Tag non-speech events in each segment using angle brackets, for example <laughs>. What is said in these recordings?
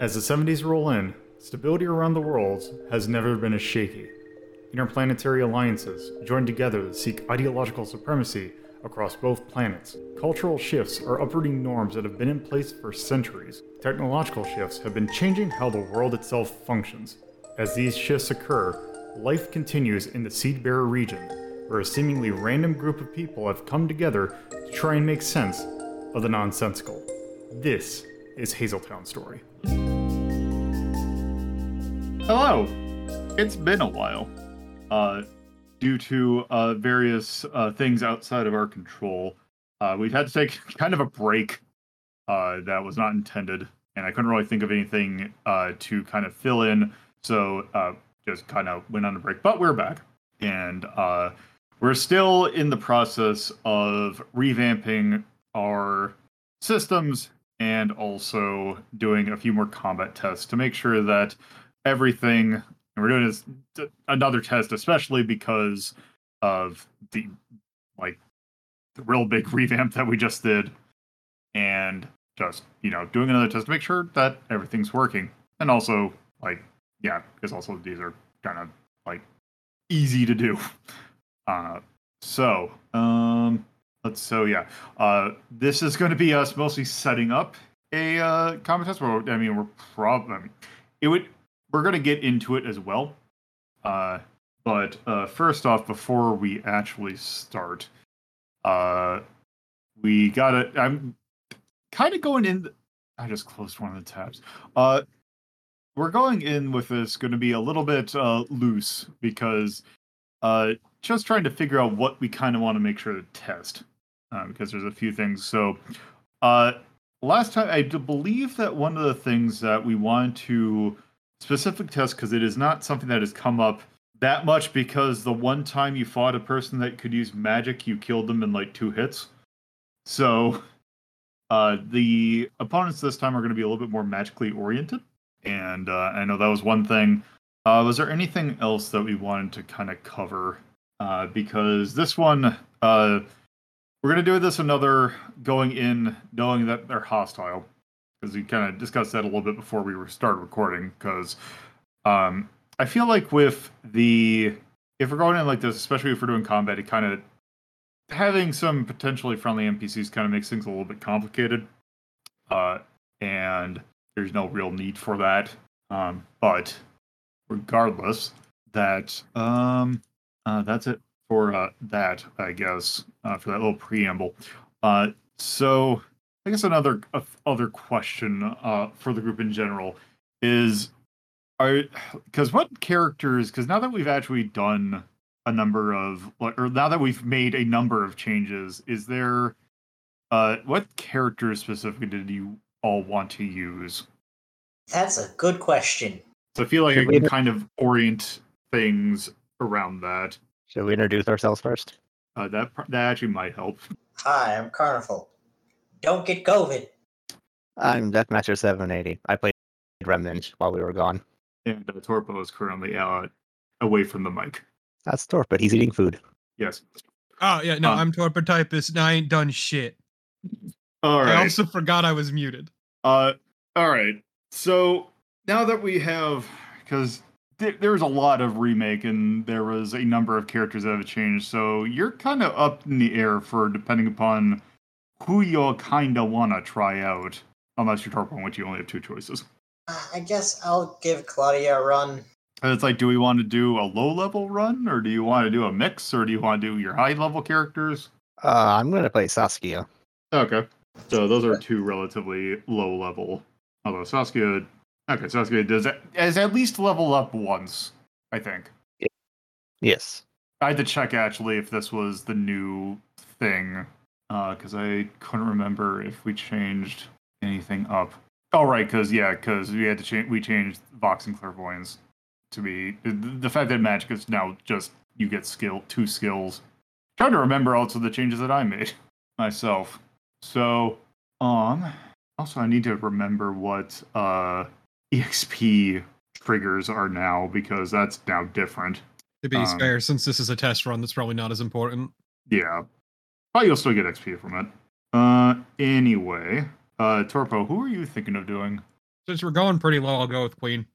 As the 70s roll in, stability around the world has never been as shaky. Interplanetary alliances join together to seek ideological supremacy across both planets. Cultural shifts are uprooting norms that have been in place for centuries. Technological shifts have been changing how the world itself functions. As these shifts occur, life continues in the Seed Bearer region, where a seemingly random group of people have come together to try and make sense of the nonsensical. This is Hazel Town Story. Hello. It's been a while. Uh, due to uh, various uh, things outside of our control, uh, we've had to take <laughs> kind of a break uh, that was not intended, and I couldn't really think of anything uh, to kind of fill in, so uh, just kind of went on a break. But we're back, and uh, we're still in the process of revamping our systems and also doing a few more combat tests to make sure that everything. And we're doing this another test especially because of the like the real big <laughs> revamp that we just did. And just you know doing another test to make sure that everything's working. And also like yeah because also these are kind of like easy to do. <laughs> Uh so um let's so yeah. Uh this is going to be us mostly setting up a uh combat test. Where i mean we're probably I mean, it would we're going to get into it as well. Uh, but uh, first off, before we actually start, uh, we got to. I'm kind of going in. I just closed one of the tabs. Uh, we're going in with this going to be a little bit uh, loose because uh, just trying to figure out what we kind of want to make sure to test uh, because there's a few things. So, uh, last time I believe that one of the things that we wanted to specific test because it is not something that has come up that much because the one time you fought a person that could use magic, you killed them in like two hits. So uh, the opponents this time are going to be a little bit more magically oriented, and uh, I know that was one thing. Uh, was there anything else that we wanted to kind of cover? Uh, because this one, uh, we're going to do this another going in knowing that they're hostile because we kind of discussed that a little bit before we were started recording. Because um, I feel like with the if we're going in like this, especially if we're doing combat, it kind of having some potentially friendly NPCs kind of makes things a little bit complicated. Uh, and there's no real need for that. Um, but regardless, that um, uh, that's it for uh, that, I guess, uh, for that little preamble. Uh, so I guess another uh, other question uh, for the group in general is are because what characters because now that we've actually done a number of or now that we've made a number of changes is there uh what characters specifically did you all want to use That's a good question. so i feel like i Should we- can kind of orient things around that Should we introduce ourselves first? uh, that that actually might help Hi, I'm Carnival. Don't get COVID. I'm Deathmaster 780. I played Remnant while we were gone. and uh, torpo is currently uh away from the mic That's Thor, but he's eating food. yes Oh yeah, no, Uh, I'm Torpotypus and I ain't done shit. all right I also forgot I was muted. Uh, all right. So now that we have, because th- there was a lot of remake and there was a number of characters that have changed, so you're kind of up in the air for depending upon who you'll kind of want to try out. Unless you're Torpo, in which you only have two choices. Uh, I guess I'll give Claudia a run. And it's like, do we want to do a low level run, or do you want to do a mix, or do you want to do your high level characters? Uh, I'm going to play Saskia. Okay. So those are two relatively low level. Although Saskia, okay, Saskia does has at least level up once, I think. Yes. I had to check actually if this was the new thing, because I couldn't remember if we changed anything up. Oh right, because yeah, because we had to change. We changed Vox and Clairvoyance to be the, the fact that magic is now just you get skill two skills. trying to remember also the changes that I made <laughs> myself. So um, also I need to remember what uh exp triggers are now because that's now different. To be Um, fair, since this is a test run, that's probably not as important. Yeah. But you'll still get XP from it. Uh anyway, uh Torpo, who are you thinking of doing? Since we're going pretty low, I'll go with Queen.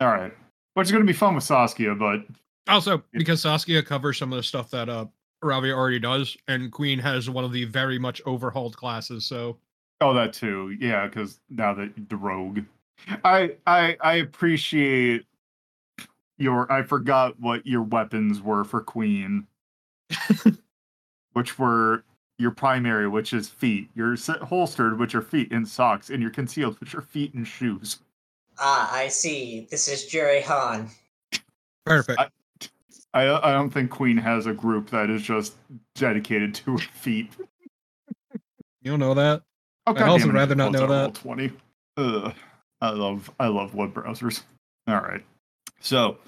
All right. Which is going to be fun with Saskia, but Also, because Saskia covers some of the stuff that uh Ravia already does, and Queen has one of the very much overhauled classes. So oh, that too. Yeah, because now that the rogue, I I I appreciate your. I forgot what your weapons were for Queen, <laughs> which were your primary, which is feet. Your se- holstered, which are feet and socks, and your concealed, which are feet and shoes. Ah, I see. This is Jerry Han. perfect. I- I I don't think Queen has a group that is just dedicated to her feet. you don't know that. Oh, I'd also goddammit, rather not know that. Twenty. Ugh. I love I love web browsers. <laughs> All right. So,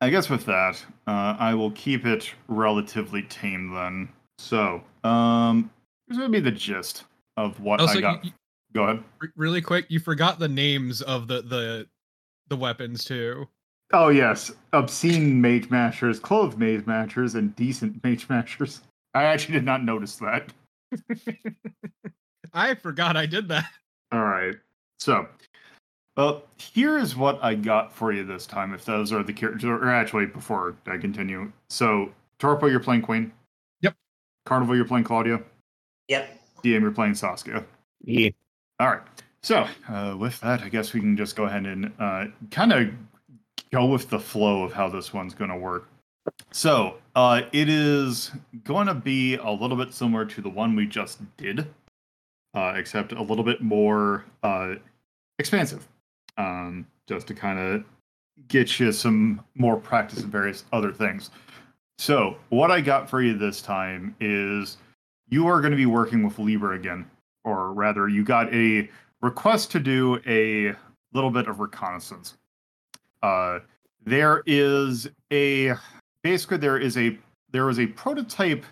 I guess with that, uh, I will keep it relatively tame then. So, um, here's gonna be the gist of what Also, I got. you- Go ahead. really quick, you forgot the names of the the the weapons too. Oh yes, obscene mage mashers, clothed mage mashers, and decent <laughs> mage mashers. I actually did not notice that. <laughs> I forgot I did that. All right. So, well, here is what I got for you this time. If those are the characters, or actually, before I continue, so Torpo, you're playing Queen. Yep. Carnival, you're playing Claudia. Yep. DM, you're playing Saskia. Yeah. All right. So, uh, with that, I guess we can just go ahead and uh, kind of go with the flow of how this one's going to work. So, uh, it is going to be a little bit similar to the one we just did, uh, except a little bit more uh, expansive, um, just to kind of get you some more practice in various other things. So, what I got for you this time is you are going to be working with Libra again or rather, you got a request to do a little bit of reconnaissance. Uh, there is a basically there is a there is a prototype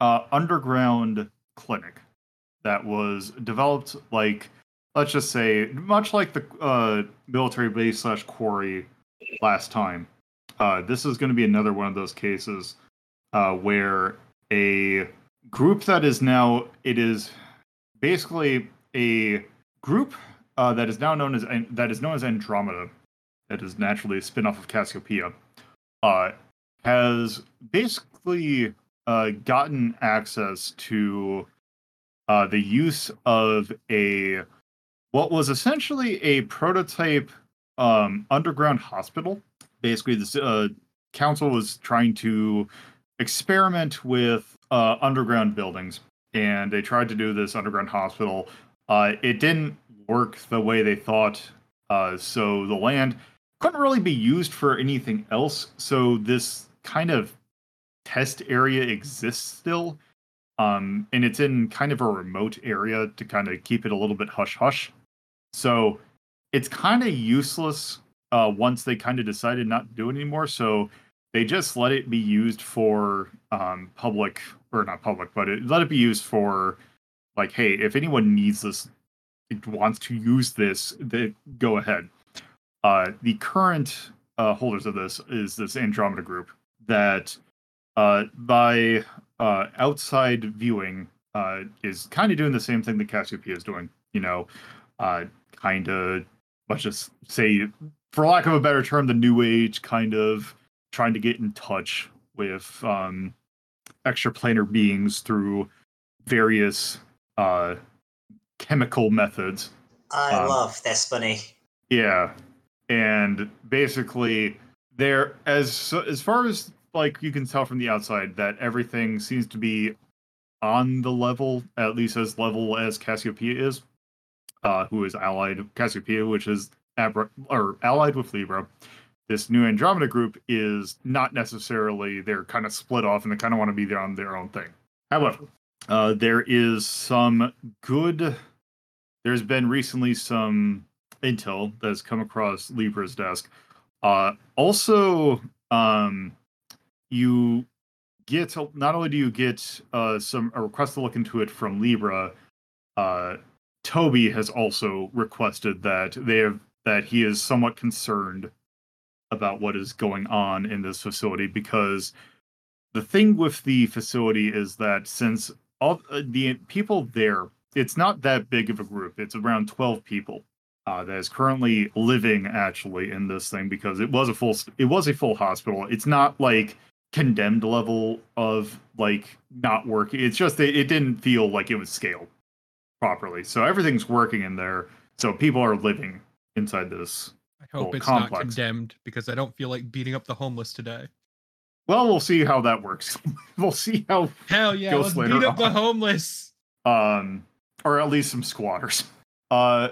uh, underground clinic that was developed like let's just say much like the uh, military base slash quarry last time. Uh, this is going to be another one of those cases uh, where a group that is now it is basically a group uh, that is now known as that is known as Andromeda, that is naturally a spin-off of Cassiopeia, uh, has basically uh, gotten access to uh, the use of a what was essentially a prototype um, underground hospital. Basically, the uh, council was trying to experiment with uh, underground buildings and they tried to do this underground hospital. Uh, it didn't work the way they thought, uh, so the land couldn't really be used for anything else. So this kind of test area exists still, um, and it's in kind of a remote area to kind of keep it a little bit hush hush. So it's kind of useless uh, once they kind of decided not to do it anymore. So they just let it be used for um, public or not public, but it, let it be used for like, hey, if anyone needs this, wants to use this, they go ahead. Uh, the current uh, holders of this is this Andromeda group that, uh, by uh, outside viewing, uh, is kind of doing the same thing that Cassiopeia is doing. You know, uh, kind of let's just say, for lack of a better term, the new age kind of trying to get in touch with um, extraplanar beings through various uh, chemical methods. I Um, love this bunny. Yeah, and basically, there as as far as like you can tell from the outside that everything seems to be on the level, at least as level as Cassiopeia is, uh, who is allied Cassiopeia, which is Abra- or allied with Libra. This new Andromeda group is not necessarily they're kind of split off and they kind of want to be there on their own thing. However, uh, there is some good. There's been recently some intel that has come across Libra's desk. Uh, also, um, you get not only do you get uh, some a request to look into it from Libra, uh, Toby has also requested that they have that he is somewhat concerned about what is going on in this facility because the thing with the facility is that since all uh, the people there it's not that big of a group it's around 12 people uh, that is currently living actually in this thing because it was a full it was a full hospital. It's not like condemned level of like not working. It's just it, it didn't feel like it was scaled properly. So everything's working in there. So people are living inside this. I hope it's not condemned because I don't feel like beating up the homeless today. Well, we'll see how that works. <laughs> we'll see how Hell yeah, let's beat up the homeless. um or at least some squatters. Uh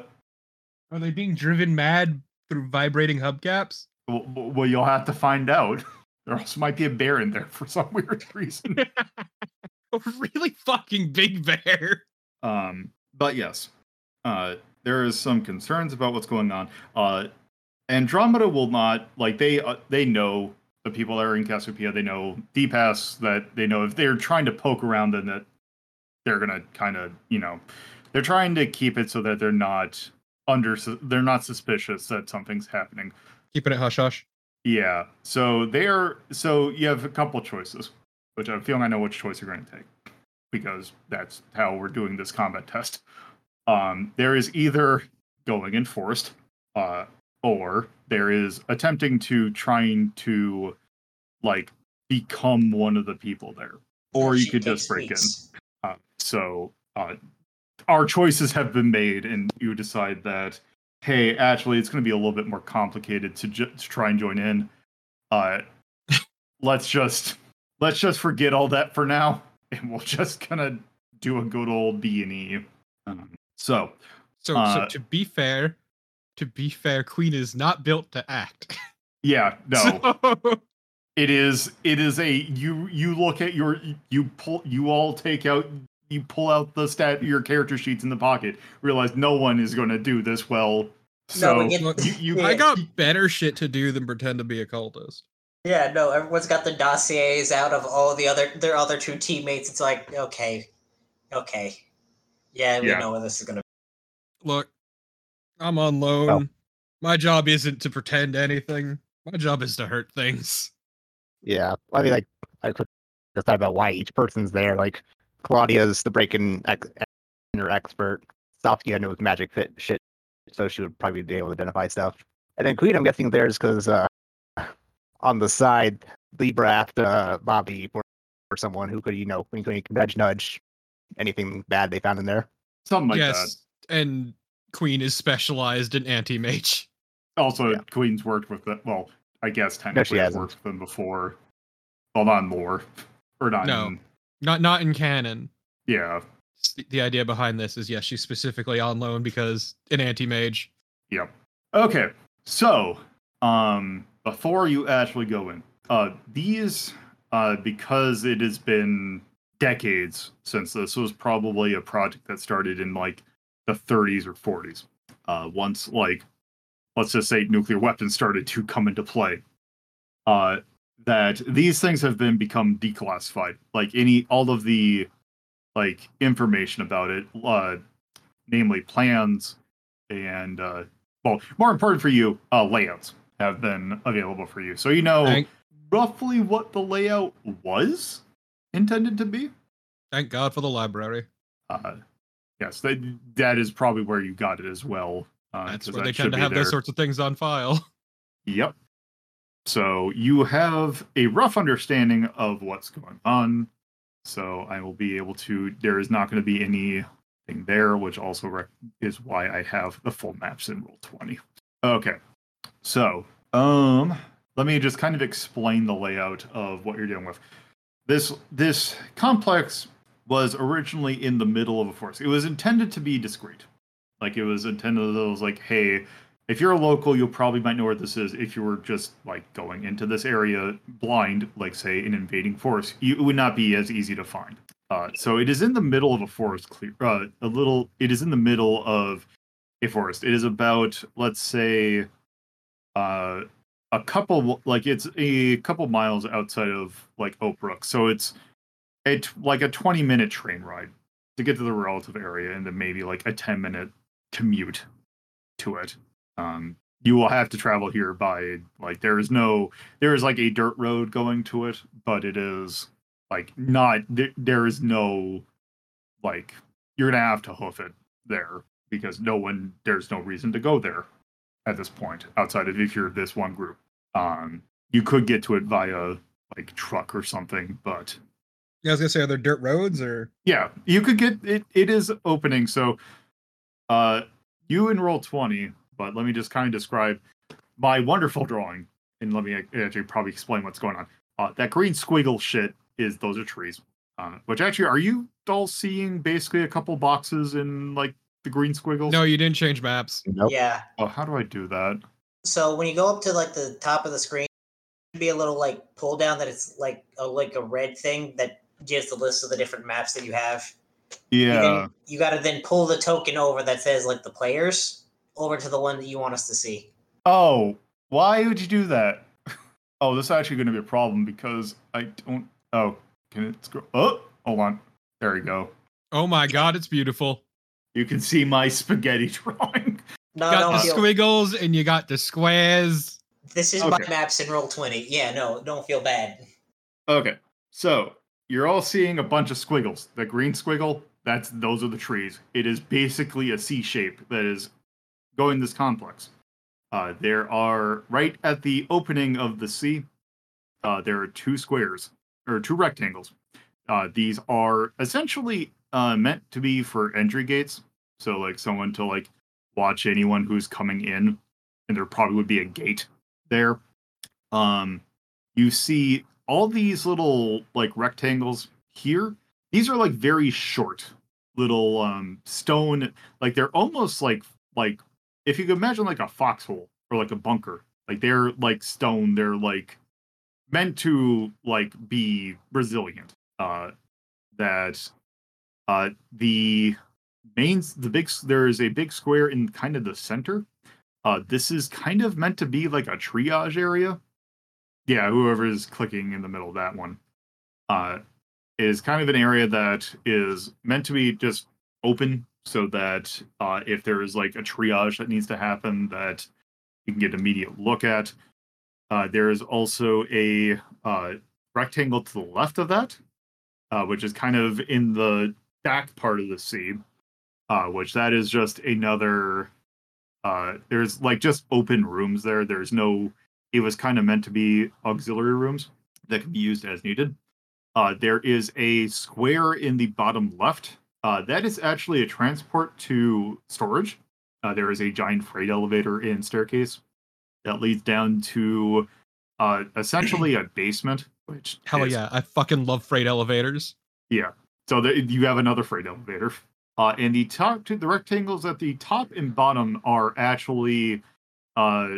Are they being driven mad through vibrating hubcaps? well, well you'll have to find out. <laughs> There also might be a bear in there for some <laughs> weird reason. A really fucking big bear. Um, but yes, uh, there is some concerns about what's going on. Uh, Andromeda will not like they uh, they know the people that are in Cassiopeia. They know DPass that they know if they're trying to poke around, then that they're gonna kind of you know they're trying to keep it so that they're not under they're not suspicious that something's happening. Keeping it hush hush. Yeah. So they're so you have a couple choices, which I'm feeling I know which choice you're going to take because that's how we're doing this combat test. Um, there is either going in forced, uh, or there is attempting to trying to like become one of the people there, or you could just break in. Uh, so uh, our choices have been made, and you decide that hey, actually, it's going to be a little bit more complicated to, ju- to try and join in. Uh, <laughs> let's just let's just forget all that for now, and we'll just kind of do a good old B and E. So So, so Uh, to be fair, to be fair, Queen is not built to act. <laughs> yeah, no, So- it is it is a you you look at your you pull you all take out you pull out the stat your character sheets in the pocket realize no one is going to do this well so No, we get- you, you I got better shit to do than pretend to be a cultist. Yeah, no, everyone's got the dossiers out of all the other their other two teammates. It's like, okay, okay, yeah, we Yeah. know where this is gonna. Look, I'm on loan. My job isn't to pretend anything. My job is to hurt things. Yeah, I mean, like I could just thought about why each person's there. Like Claudia's the break-in ex- inner expert. Saskia knows magic fit shit, so she would probably be able to identify stuff. And then Queen, I'm guessing there's because uh, on the side, Libra asked uh, Bobby for, for someone who could, you know, wink, wink, nudge, nudge, anything bad they found in there. something like yes, and Queen is specialized in anti-mage. also yeah. queen's worked with the well i guess technically has hasn't. worked with them before well not in lore or not No. in, Not not in canon. yeah The, the idea behind this is yes, she's specifically on loan because an anti-mage. Yep. Okay. So, um, before you actually go in, uh, these, uh, because it has been decades since this was probably a project that started in like the 30s or 40s. Uh, once like, let's just say nuclear weapons started to come into play. Uh, that these things have been become declassified. Like any, all of the, like information about it, uh, namely plans and uh, well, more important for you, uh, layouts have been available for you. So you know roughly what the layout was intended to be. thank God for the library. Uh, yes, that that is probably where you got it as well. Uh, That's where they tend to have there. those sorts of things on file. <laughs> Yep. So you have a rough understanding of what's going on. So I will be able to. There is not going to be anything there, which also rec- is why I have the full maps in roll twenty. Okay. So um, let me just kind of explain the layout of what you're dealing with. This this complex was originally in the middle of a forest. It was intended to be discreet. Like it was intended as it was like, hey, if you're a local, you probably might know where this is. If you were just like going into this area blind, like say an invading force, you, it would not be as easy to find. Uh, so it is in the middle of a forest, clear, uh, a little. It is in the middle of a forest. It is about, let's say, uh, a couple, like it's a couple miles outside of like Oak Brook. So it's a t- like a 20 minute train ride to get to the relative area, and then maybe like a 10 minute commute to it um you will have to travel here by like there is no there is like a dirt road going to it but it is like not there, there is no like you're gonna have to hoof it there because no one there's no reason to go there at this point outside of if you're this one group. Um, you could get to it via like truck or something, but Yeah, I was gonna say, are there dirt roads or? yeah, you could get it. It is opening. So, uh, you enroll twenty, but let me just kind of describe my wonderful drawing, and let me actually probably explain what's going on. Uh, that green squiggle shit is those are trees. Uh, which actually, are you all seeing basically a couple boxes in like the green squiggles? No, you didn't change maps. Nope. Yeah. Oh, how do I do that? So when you go up to like the top of the screen, should be a little like pull down that it's like a like a red thing that gives the list of the different maps that you have. You, Yeah. then, you got to then pull the token over that says like the players over to the one that you want us to see. Oh, why would you do that? <laughs> Oh, this is actually going to be a problem because I don't. Oh, can it scroll? Oh, hold on. There we go. Oh my god, it's beautiful. You can see my spaghetti <laughs> drawing. No, got don't the feel. squiggles and you got the squares. This is my maps in roll twenty. Yeah, no, don't feel bad. Okay, so you're all seeing a bunch of squiggles. The green squiggle, that's those are the trees. It is basically a C shape that is going this complex. Uh, there are right at the opening of the C. Uh, there are two squares or two rectangles. Uh, these are essentially uh, meant to be for entry gates. So like someone to like watch anyone who's coming in, and there probably would be a gate there. Um, you see all these little like rectangles here. These are like very short little um stone like they're almost like like if you could imagine like a foxhole or like a bunker. Like they're like stone. They're like meant to like be resilient uh that uh the main the big there is a big square in kind of the center. Uh this is kind of meant to be like a triage area. Yeah, whoever is clicking in the middle of that one, uh, is kind of an area that is meant to be just open so that uh, if there is like a triage that needs to happen, that you can get immediate look at. Uh, there is also a uh, rectangle to the left of that, uh, which is kind of in the back part of the C, uh, which that is just another. Uh, there's like just open rooms there. There's no it was kind of meant to be auxiliary rooms that can be used as needed. Uh, there is a square in the bottom left. Uh, that is actually a transport to storage. Uh, there is a giant freight elevator and staircase that leads down to uh, essentially a basement. Which Hell is- yeah, I fucking love freight elevators. yeah. So you have another freight elevator. Uh, and the top two, the rectangles at the top and bottom are actually uh,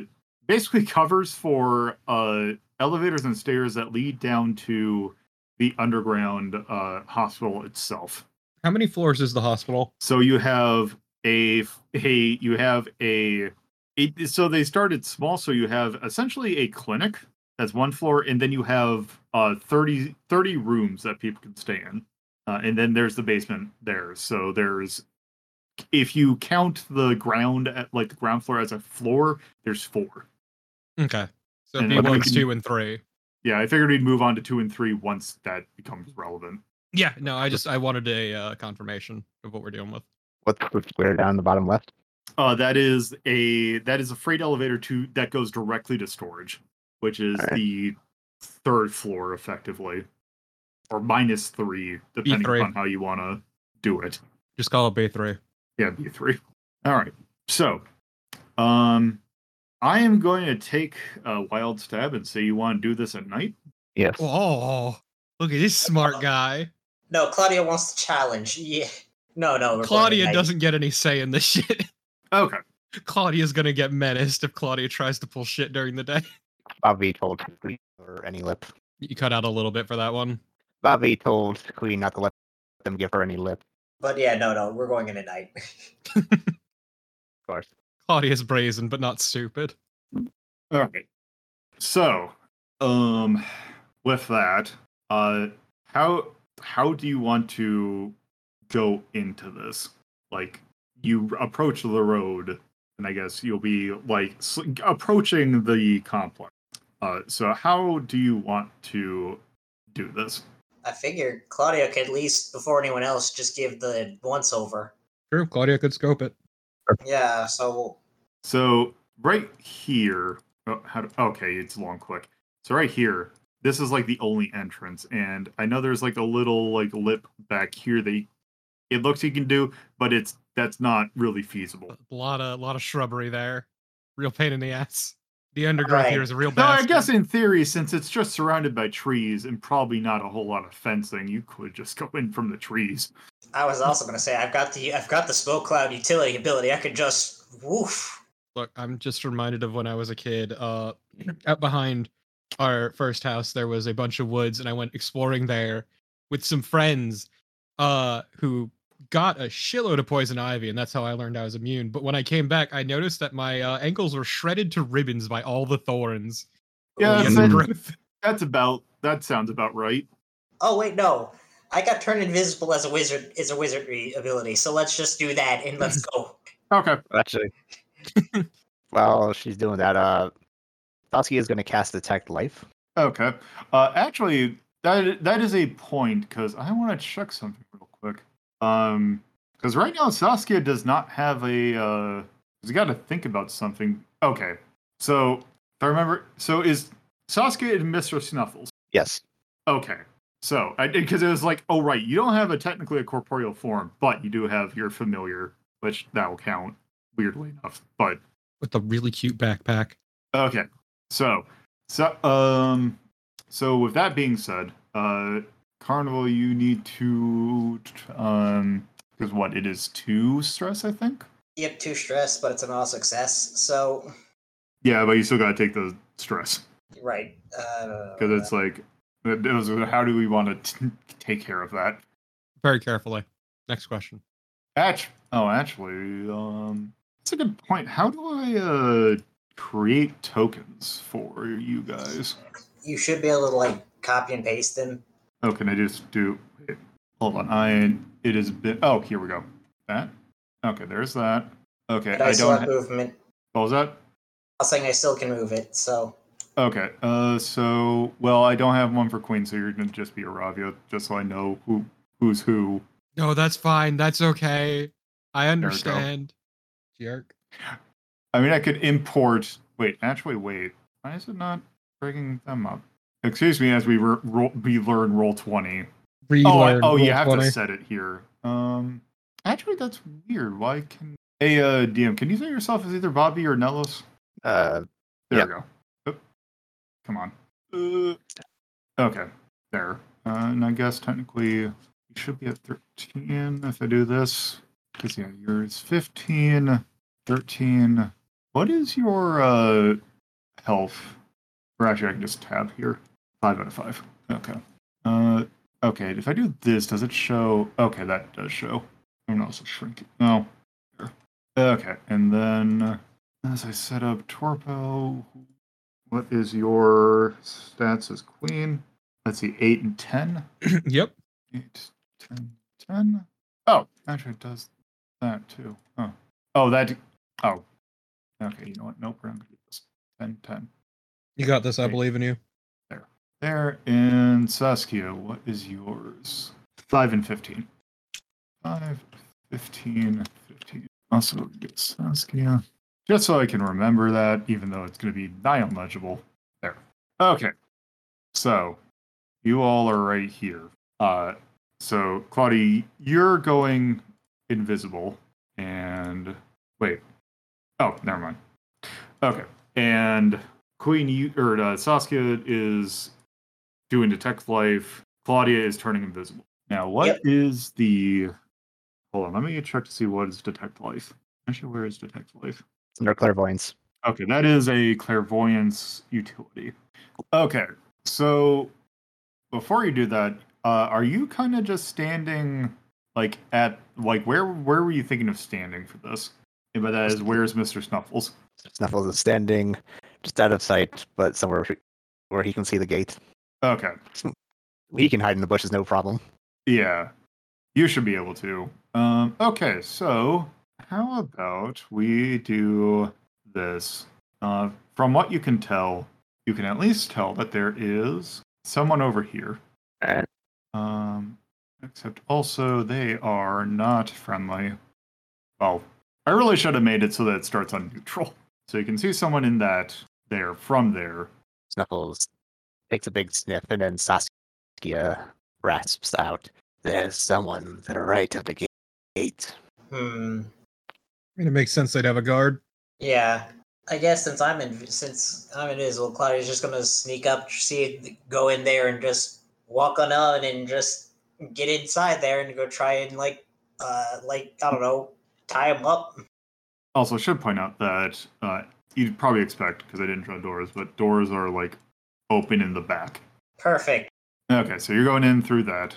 basically <laughs> covers for uh, elevators and stairs that lead down to the underground uh, hospital itself. How many floors is the hospital? So you have a a you have a it, so they started small. So you have essentially a clinic that's one floor, and then you have uh 30, 30 rooms that people can stay in, uh, and then there's the basement there. So there's if you count the ground at like the ground floor as a floor, there's four. Okay. So And B1's can- two and three. Yeah, I figured we'd move on to two and three once that becomes relevant. Yeah, no, I just I wanted a uh, confirmation of what we're dealing with. What's the square down the bottom left? Uh, that is a that is a freight elevator to that goes directly to storage, which is Alright. the third floor effectively, or minus three, depending E3. upon how you want to do it. Just call it B three. Yeah, B three. All right. So, um, I am going to take a wild stab and say you want to do this at night. Yes. Oh, look at this smart guy. No, Claudia wants to challenge. Yeah. No, no. Claudia doesn't get any say in this shit. Okay. Claudia's gonna get menaced if Claudia tries to pull shit during the day. Bobby told Queen or any lip. You cut out a little bit for that one. Bobby told Queen not to let them give her any lip. But yeah, no, no, we're going in at night. <laughs> Of course. Claudia's brazen, but not stupid. All right. So, um, with that, uh, how how do you want to go into this? Like, you approach the road, and I guess you'll be like s- approaching the complex. Uh, so how do you want to do this? I figured Claudia could at least, before anyone else, just give the once over. True, Claudia could scope it. Yeah, so So right here, oh, how do, okay, it's long click. So right here, this is like the only entrance, and I know there's like a little like lip back here that you, it looks you can do, but it's that's not really feasible. A lot of a lot of shrubbery there. Real pain in the ass. The undergrowth Right. here is a real No, I guess in theory, since it's just surrounded by trees and probably not a whole lot of fencing, you could just go in from the trees. I was also gonna say I've got the I've got the smoke cloud utility ability. I could just woof. Look, I'm just reminded of when I was a kid. Uh, <clears throat> out behind our first house, there was a bunch of woods, and I went exploring there with some friends, uh, who got a shitload of poison ivy, and that's how I learned I was immune. But when I came back, I noticed that my uh, ankles were shredded to ribbons by all the thorns. Yeah, that's, the growth. that's about that sounds about right. Oh wait, no. I got turned invisible as a wizard is a wizardry ability, so let's just do that and let's go. Okay. Actually, <laughs> while she's doing that, uh, Saskia is going to cast Detect Life. Okay. Uh, actually, that that is a point because I want to check something real quick. Um, because right now Saskia does not have a. Uh, she's got to think about something. Okay. So if I remember, so is Saskia and Mister Snuffles? Yes. Okay. So I did because it was like, oh right, you don't have a technically a corporeal form, but you do have your familiar, which that will count. Weirdly enough, but with the really cute backpack. Okay. So, so um so with that being said, uh Carnival you need to um because what it is two stress, I think? Yep, two stress, but it's an all success. So Yeah, but you still gotta take the stress. right. Uh, Because it's like it it was how do we want to take care of that? Very carefully. Next question. Act- oh actually, um that's a good point. How do I uh create tokens for you guys? you should be able to like copy and paste them. Oh, can I just do? Hold on. I it has been. Oh, here we go. That. Okay, there's that. Okay, But I, I still don't. have Ha- movement. what was that? I was saying I still can move it, so Okay. Uh, so well, I don't have one for Queen, so you're gonna just be Aravia, just so I know who who's who. No, that's fine. That's okay. I understand. Jerk. I mean, I could import. Wait, actually, wait. Why is it not bringing them up? Excuse me, as we re- roll, we learn roll twenty. Oh, I, Relearn oh, you have 20. to set it here. Um, actually, that's weird. Why can? Hey, uh, DM, can you set yourself as either Bobby or Nellos? Uh, There Yep. we go. Oop. Come on. Uh, okay, there. Uh, and I guess technically you should be at 13 if I do this. Because, yeah, yours 15, 13. What is your uh, health? Or actually, I can just tab here. 5 out of 5. Okay. Uh, okay, if I do this, does it show? Okay, that does show. I'm also shrinking. No. Okay, and then uh, as I set up Torpo, what is your stats as queen? Let's see, 8 and 10. <clears throat> yep. 8, 10, 10. Oh, actually, it does that too. Oh, oh that. Oh, okay. You know what? Nope. We're not gonna do this. 10, 10. You got this. I believe in you. There. And Saskia, what is yours? 5 and 15. 5, 15, 15. Also, get Saskia. Just so I can remember that, even though it's going to be nigh unlegible. There. Okay. So, you all are right here. Uh, so, Claudia, you're going invisible. And wait. Oh, never mind. Okay. And Queen, you or uh, Saskia is doing detect life. Claudia is turning invisible. Now, what is Yep. the? Hold on, let me check to see what is detect life. Actually, where is detect life? it's under clairvoyance. Okay, that is a clairvoyance utility. Okay, so before you do that, uh, are you kind of just standing like at like where where were you thinking of standing for this? And by that is where's Mister Snuffles? Snuffles is standing just out of sight, but somewhere where he can see the gate. Okay, He can hide in the bushes, no problem. Yeah, you should be able to. Um, okay, so how about we do this? Uh, from what you can tell, you can at least tell that there is someone over here. Alright. Um, except also they are not friendly. Well, I really should have made it so that it starts on neutral. So you can see someone in that there from there. Snuffles takes a big sniff and then Saskia rasps out. There's someone to the right of the gate. Hmm. I mean, it makes sense they'd have a guard. Yeah. I guess since I'm in since I'm invisible, Claudia's just gonna sneak up, see, go in there, and just walk on on and just get inside there and go try and like, uh, like I don't know, tie him up. Also, I should point out that uh, you'd probably expect because I didn't show doors, but doors are like open in the back. Perfect. Okay, so you're going in through that.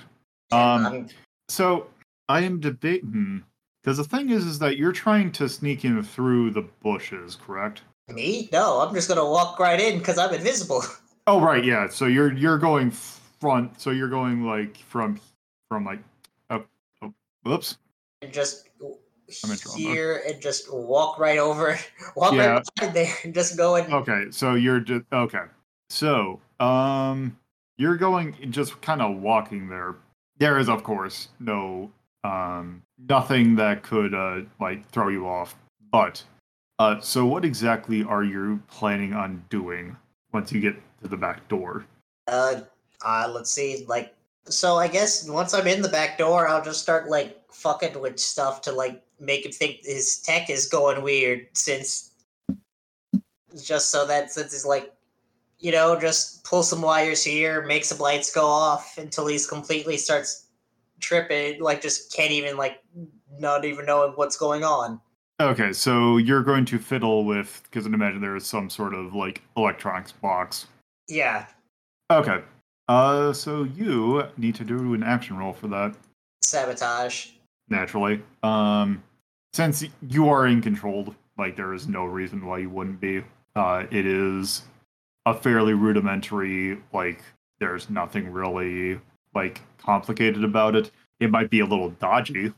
Um, So I am debating because the thing is, is that you're trying to sneak in through the bushes, correct? me? No, I'm just gonna walk right in because I'm invisible. <laughs> Oh, right, yeah. So you're you're going front. So you're going like from from like oh, oh whoops. and just in here and just walk right over, <laughs> walk Yeah. right behind there and just go and Okay, so you're just okay. So um, you're going just kind of walking there. There is, of course, no um nothing that could uh like throw you off. But uh, so what exactly are you planning on doing once you get to the back door? uh, uh let's see like so i guess once i'm in the back door i'll just start like fucking with stuff to like make him think his tech is going weird since just so that since he's like you know just pull some wires here make some lights go off until he's completely starts tripping like just can't even like not even knowing what's going on Okay, so you're going to fiddle with because I imagine there is some sort of like electronics box. yeah Okay. Uh, so you need to do an action roll for that. sabotage naturally. Um, since you are in control, like there is no reason why you wouldn't be. Uh, it is a fairly rudimentary, like there's nothing really like complicated about it. It might be a little dodgy,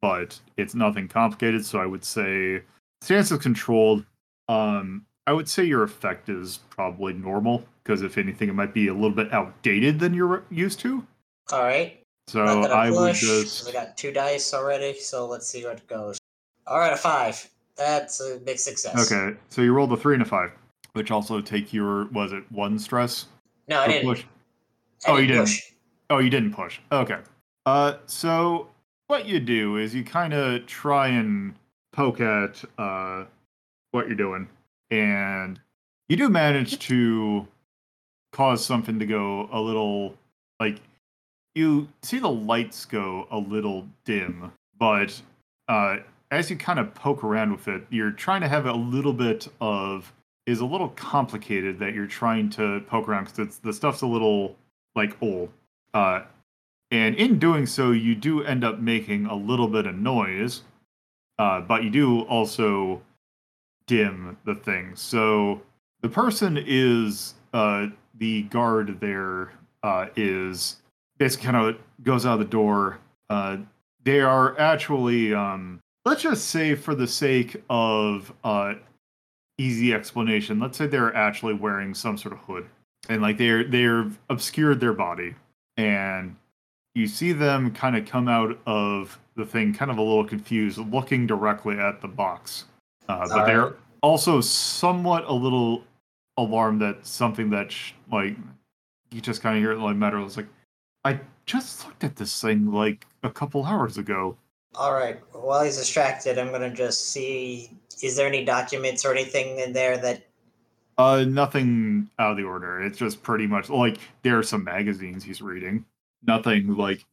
but it's nothing complicated. So I would say stance is controlled. Um, I would say your effect is probably normal because if anything, it might be a little bit outdated than you're used to. all right So I would just I got two dice already, so let's see what it goes. All right, a five. That's a big success. Okay, so you rolled a three and a five, which also take your was it one stress? No, I didn't. push? I Oh, you didn't didn't. push. Oh, you didn't push. Okay. Uh, so what you do is you kind of try and poke at uh what you're doing, and you do manage to cause something to go a little like you see the lights go a little dim, but uh, as you kind of poke around with it, you're trying to have a little bit of is a little complicated that you're trying to poke around because the stuff's a little like old. Uh, and in doing so, you do end up making a little bit of noise, uh, but you do also dim the thing. So the person is uh, the guard there uh, is basically kind of goes out of the door. Uh, they are actually, um, let's just say, for the sake of uh, easy explanation, let's say they're actually wearing some sort of hood, and like they're they're obscured their body, and you see them kind of come out of the thing, kind of a little confused, looking directly at the box, uh, but they're also somewhat a little alarmed that something that sh- like you just kind of hear it like matter was like i just looked at this thing like a couple hours ago All right. While he's distracted, I'm gonna just see. Is there any documents or anything in there that? uh nothing out of the order it's just pretty much like there are some magazines he's reading nothing like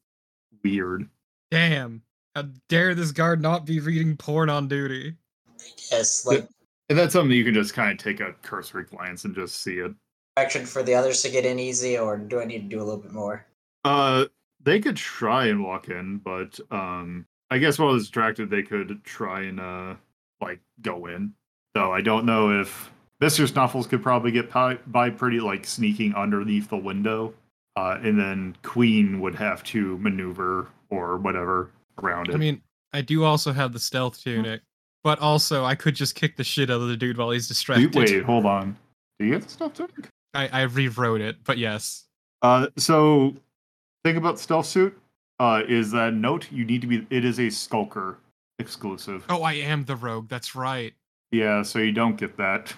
weird Damn. How dare this guard not be reading porn on duty? Yes, like and that's something you can just kind of take a cursory glance and just see it action for the others to get in easy, or do I need to do a little bit more? uh they could try and walk in but um i guess while I was distracted they could try and uh like go in. So i don't know if mr snuffles could probably get by, by pretty like sneaking underneath the window uh and then queen would have to maneuver or whatever around it. I mean, I do also have the stealth tunic, but also I could just kick the shit out of the dude while he's distracted. wait hold on. Do you have the stuff to I, I rewrote it, but yes. uh so thing about stealth suit. Uh is that note you need to be it is a skulker exclusive. Oh, I am the rogue. That's right. Yeah, so you don't get that.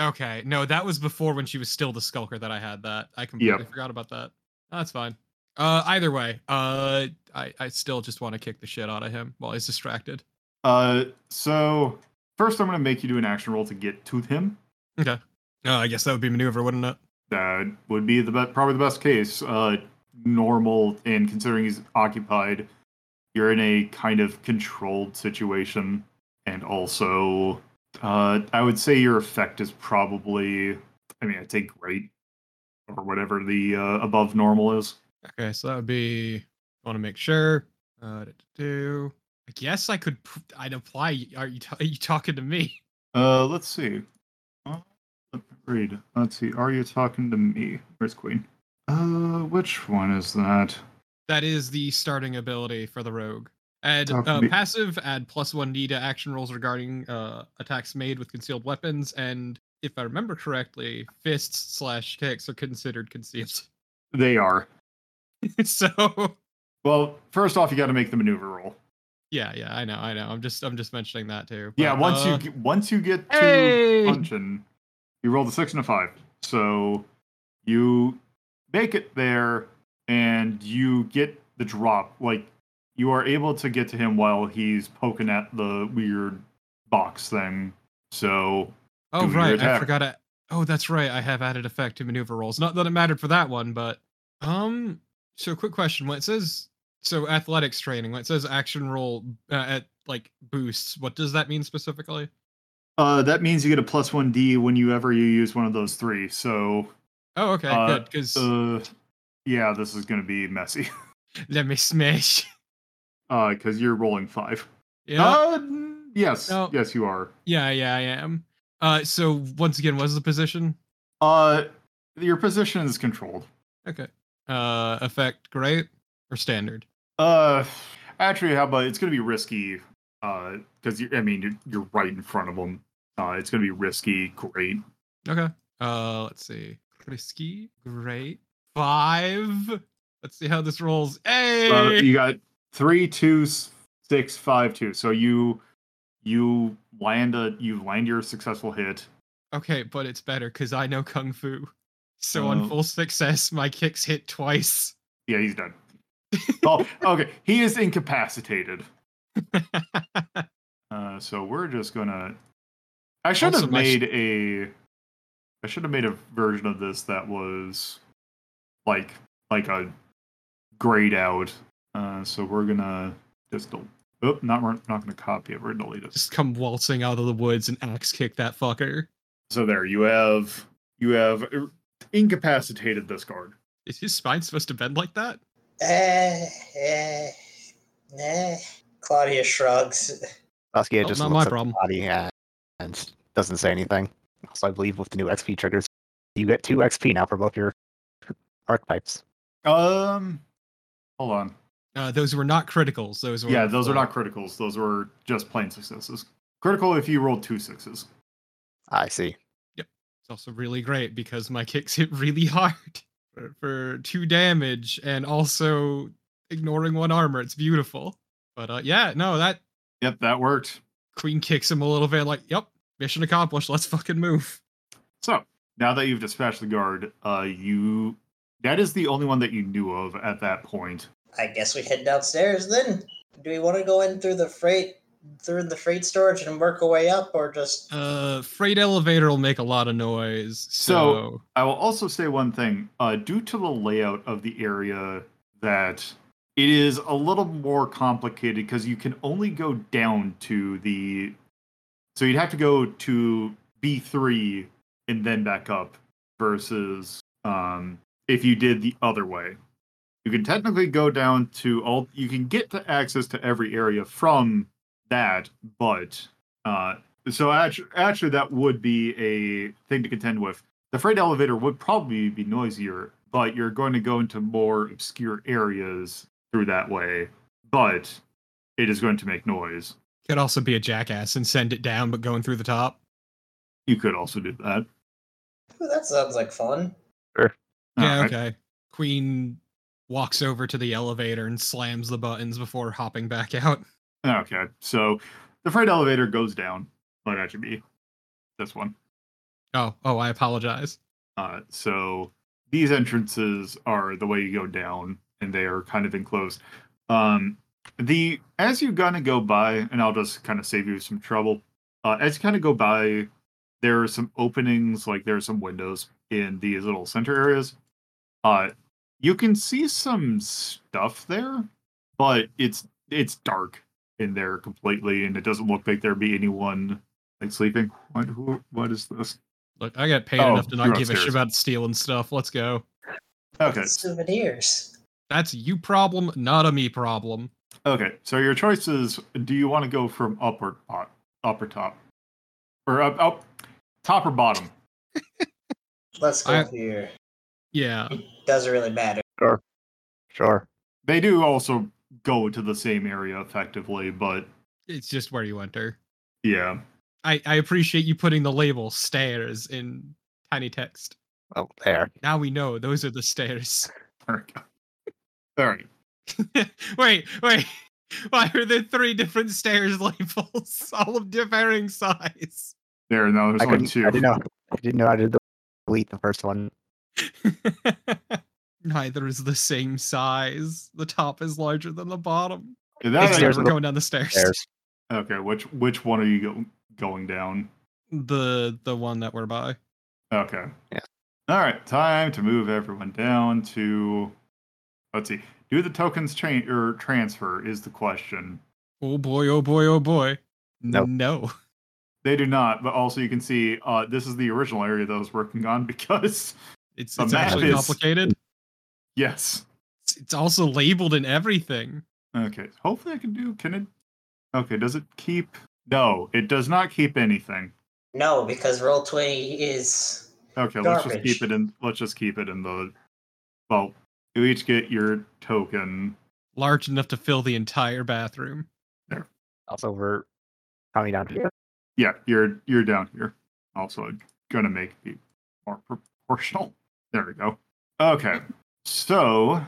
Okay. No, that was before when she was still the skulker that I had that. I completely forgot about that. Oh, that's fine. Uh either way, uh I I still just want to kick the shit out of him while he's distracted. Uh, so first I'm gonna make you do an action roll to get to him. Okay. Uh, I guess that would be maneuver, wouldn't it? That would be the be- probably the best case. Uh, normal, and considering he's occupied, you're in a kind of controlled situation, and also, uh, I would say your effect is probably, I mean, I'd say great, or whatever the uh, above normal is. Okay, so that would be I want to make sure. Uh do I guess I could I'd apply are you are you talking to me? Uh, let's see. Uh, let read. Let's see. Are you talking to me? Where's Queen? Uh, which one is that? That is the starting ability for the rogue. Add uh, passive, add plus one D to action rolls regarding uh, attacks made with concealed weapons, and if I remember correctly, fists slash kicks are considered concealed. <laughs> They are. so Well, first off, you got to make the maneuver roll. yeah, yeah, I know, I know. I'm just I'm just mentioning that too. Yeah, once uh, you get, once you get to Hey! punching, you roll the six and a five. So you make it there, and you get the drop. Like you are able to get to him while he's poking at the weird box thing. So Oh right, I forgot to. Oh, that's right. I have added effect to maneuver rolls. Not that it mattered for that one, but um. So, quick question: When it says so athletics training, when it says action roll uh, at like boosts, what does that mean specifically? uh, that means you get a plus one D whenever you use one of those three. So Oh, okay, Uh, good. Because uh, yeah, this is gonna be messy. <laughs> let me smash. Uh, because you're rolling five. yeah, Uh, yes, No. yes, you are. yeah, yeah, I am. Uh, so once again, what's the position? Uh, your position is controlled. Okay. Uh, effect great or standard? Uh, actually, how about it's gonna be risky? Uh, because you, I mean, you're, you're right in front of them. Uh, it's gonna be risky. Great. Okay. Uh, let's see. Risky, great. Five. Let's see how this rolls. Hey. Uh, you got three, two, six, five, two. So you you land a you land your successful hit. okay, but it's better because I know kung fu. So Oh. on full success, my kicks hit twice. Yeah, he's done. oh, okay. He is incapacitated. <laughs> Uh, so we're just gonna. I should Also, have my sh- made a. I should have made a version of this that was, like, like a grayed out. Uh, so we're gonna just. del- Oh, not we're not gonna copy it. We're gonna delete it. Just come waltzing out of the woods and axe kick that fucker. So there, you have you have uh, incapacitated this guard. Is his spine supposed to bend like that? Eh, eh, eh. Claudia shrugs. Saskia Oh, just not looks my at the problem. body and, and doesn't say anything. Also, I believe with the new XP triggers, you get two XP now for both your archetypes. Um, hold on. Uh, those were not criticals. Those were Yeah, those are not criticals. Those were just plain successes. Critical if you rolled two sixes. I see. Yep. It's also really great because my <laughs> kicks hit really hard for, for two damage and also ignoring one armor. It's beautiful. But uh, yeah, no, that Yep, that worked. queen kicks him a little bit like, yep, mission accomplished. Let's fucking move. So now that you've dispatched the guard, uh, you that is the only one that you knew of at that point. I guess we head downstairs then. Do we want to go in through the freight through the freight storage and work our way up, or just Uh, freight elevator will make a lot of noise. So- So, I will also say one thing. Uh, due to the layout of the area, that it is a little more complicated because you can only go down to the. So you'd have to go to B three and then back up, versus um, if you did the other way. You can technically go down to all. You can get to access to every area from that, but uh, so actually, actually, that would be a thing to contend with. The freight elevator would probably be noisier, but you're going to go into more obscure areas through that way. But it is going to make noise. could also be a jackass and send it down, but going through the top. You could also do that. Ooh, that sounds like fun. Yeah, okay. Queen walks over to the elevator and slams the buttons before hopping back <laughs> out. Okay, so the freight elevator goes down. Well, that should be this one. Oh, oh, I apologize. Uh, so these entrances are the way you go down, and they are kind of enclosed. Um, the as you kind of go by, and I'll just kind of save you some trouble. Uh, as you kind of go by, there are some openings, like there are some windows in these little center areas. Uh, you can see some stuff there, but it's it's dark in there completely, and it doesn't look like there'd be anyone like sleeping. What who what is this? Look, I got paid Oh, enough to not you're give a shit about stealing stuff. Let's go. Okay, Souvenirs. That's you problem, not a me problem. Okay, so your choice is: Do you want to go from up or top, up or top, or up, up, top or bottom? Let's go I- here. Yeah. It doesn't really matter. Sure. Sure. They do also go to the same area effectively, but It's just where you enter. yeah, I, I appreciate you putting the label stairs in tiny text. Oh, there. Now we know those are the stairs. <laughs> there we go. All right, <laughs> wait, wait. Why are there three different stairs <laughs> labels, all of differing size? there. Now there's I only couldn't. two. I didn't know. I didn't know how to delete the first one. <laughs> Neither is the same size. The top is larger than the bottom. That I- Stairs We're are the- going down the stairs. Stairs. okay, which which one are you go, going down? The the one that we're by. Okay. Yeah. All right, time to move everyone down to. Let's see. Do the tokens change or transfer? Is the question. Oh boy, oh boy, oh boy. Nope. No. They do not, but also you can see uh, this is the original area that I was working on <laughs> because It's it's actually is- complicated. yes. It's, it's also labeled in everything. Okay, hopefully I can do. Can it? Okay, does it keep? No, it does not keep anything. No, because Roll20 is Okay, let's just keep it in. Let's just keep it in the. Well, you each get your token. Large enough to fill the entire bathroom. There. Also, we're coming down here. Yeah, you're you're down here. Also, gonna make it more proportional. There we go. Okay, so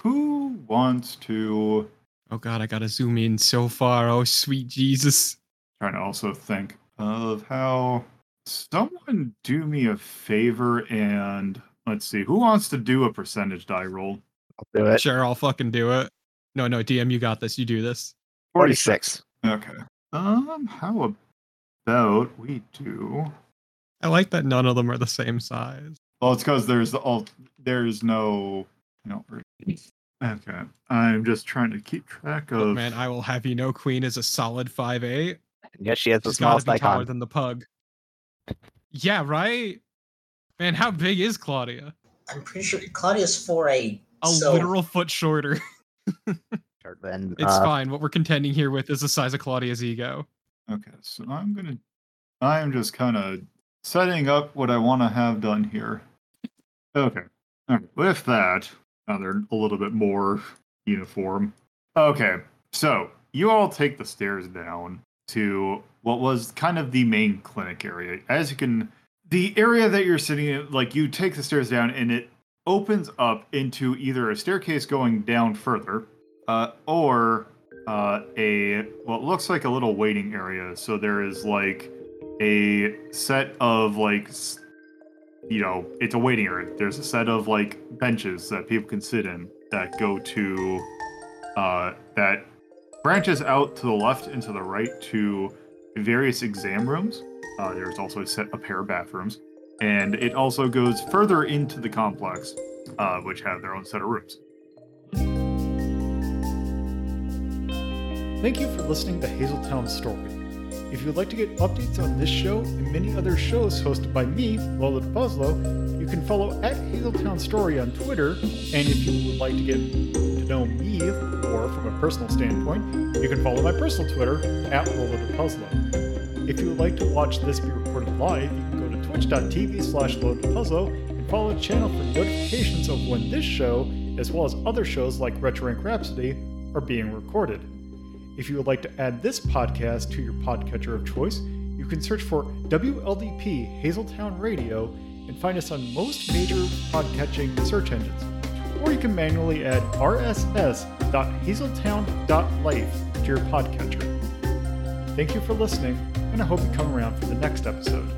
who wants to? Oh god, I gotta zoom in so far. Oh sweet Jesus. Trying to also think of how someone do me a favor and let's see who wants to do a percentage die roll. I'll do it. Sure, I'll fucking do it. No, no, DM, you got this. You do this. 46. Okay. Um, how about we do? I like that none of them are the same size. Well, it's because there's the all there's no you know. Okay, I'm just trying to keep track Look, of. man, I will have you know Queen is a solid five eight. Yes, she has the She's gotta smallest be taller than the pug. Yeah, right? Man, how big is Claudia? I'm pretty sure Claudia's four eight. A so literal foot shorter. <laughs> Then, It's uh, fine. What we're contending here with is the size of Claudia's ego. Okay, so I'm gonna. I'm just kind of setting up what I want to have done here. Okay. With that, now they're a little bit more uniform. Okay, so you all take the stairs down to what was kind of the main clinic area. As you can, the area that you're sitting in, like you take the stairs down and it opens up into either a staircase going down further, uh, or uh, a what looks like a little waiting area. So there is like a set of like you know it's a waiting area. There's a set of like benches that people can sit in that go to uh, that branches out to the left and to the right to various exam rooms. Uh, there's also a set a pair of bathrooms, and it also goes further into the complex, uh, which have their own set of rooms. Thank you for listening to Hazel Town Story. If you would like to get updates on this show and many other shows hosted by me, LoloDePuzlo, you can follow at Hazel Town Story on Twitter. And if you would like to get to know me more from a personal standpoint, you can follow my personal Twitter at LoloDePuzlo. If you would like to watch this be recorded live, you can go to twitch.tv slash Lola and follow the channel for notifications of when this show, as well as other shows like Retro Rhapsody, are being recorded. If you would like to add this podcast to your podcatcher of choice, you can search for WLDP Hazeltown Radio and find us on most major podcatching search engines. Or you can manually add rss.hazeltown.life to your podcatcher. Thank you for listening, and I hope you come around for the next episode.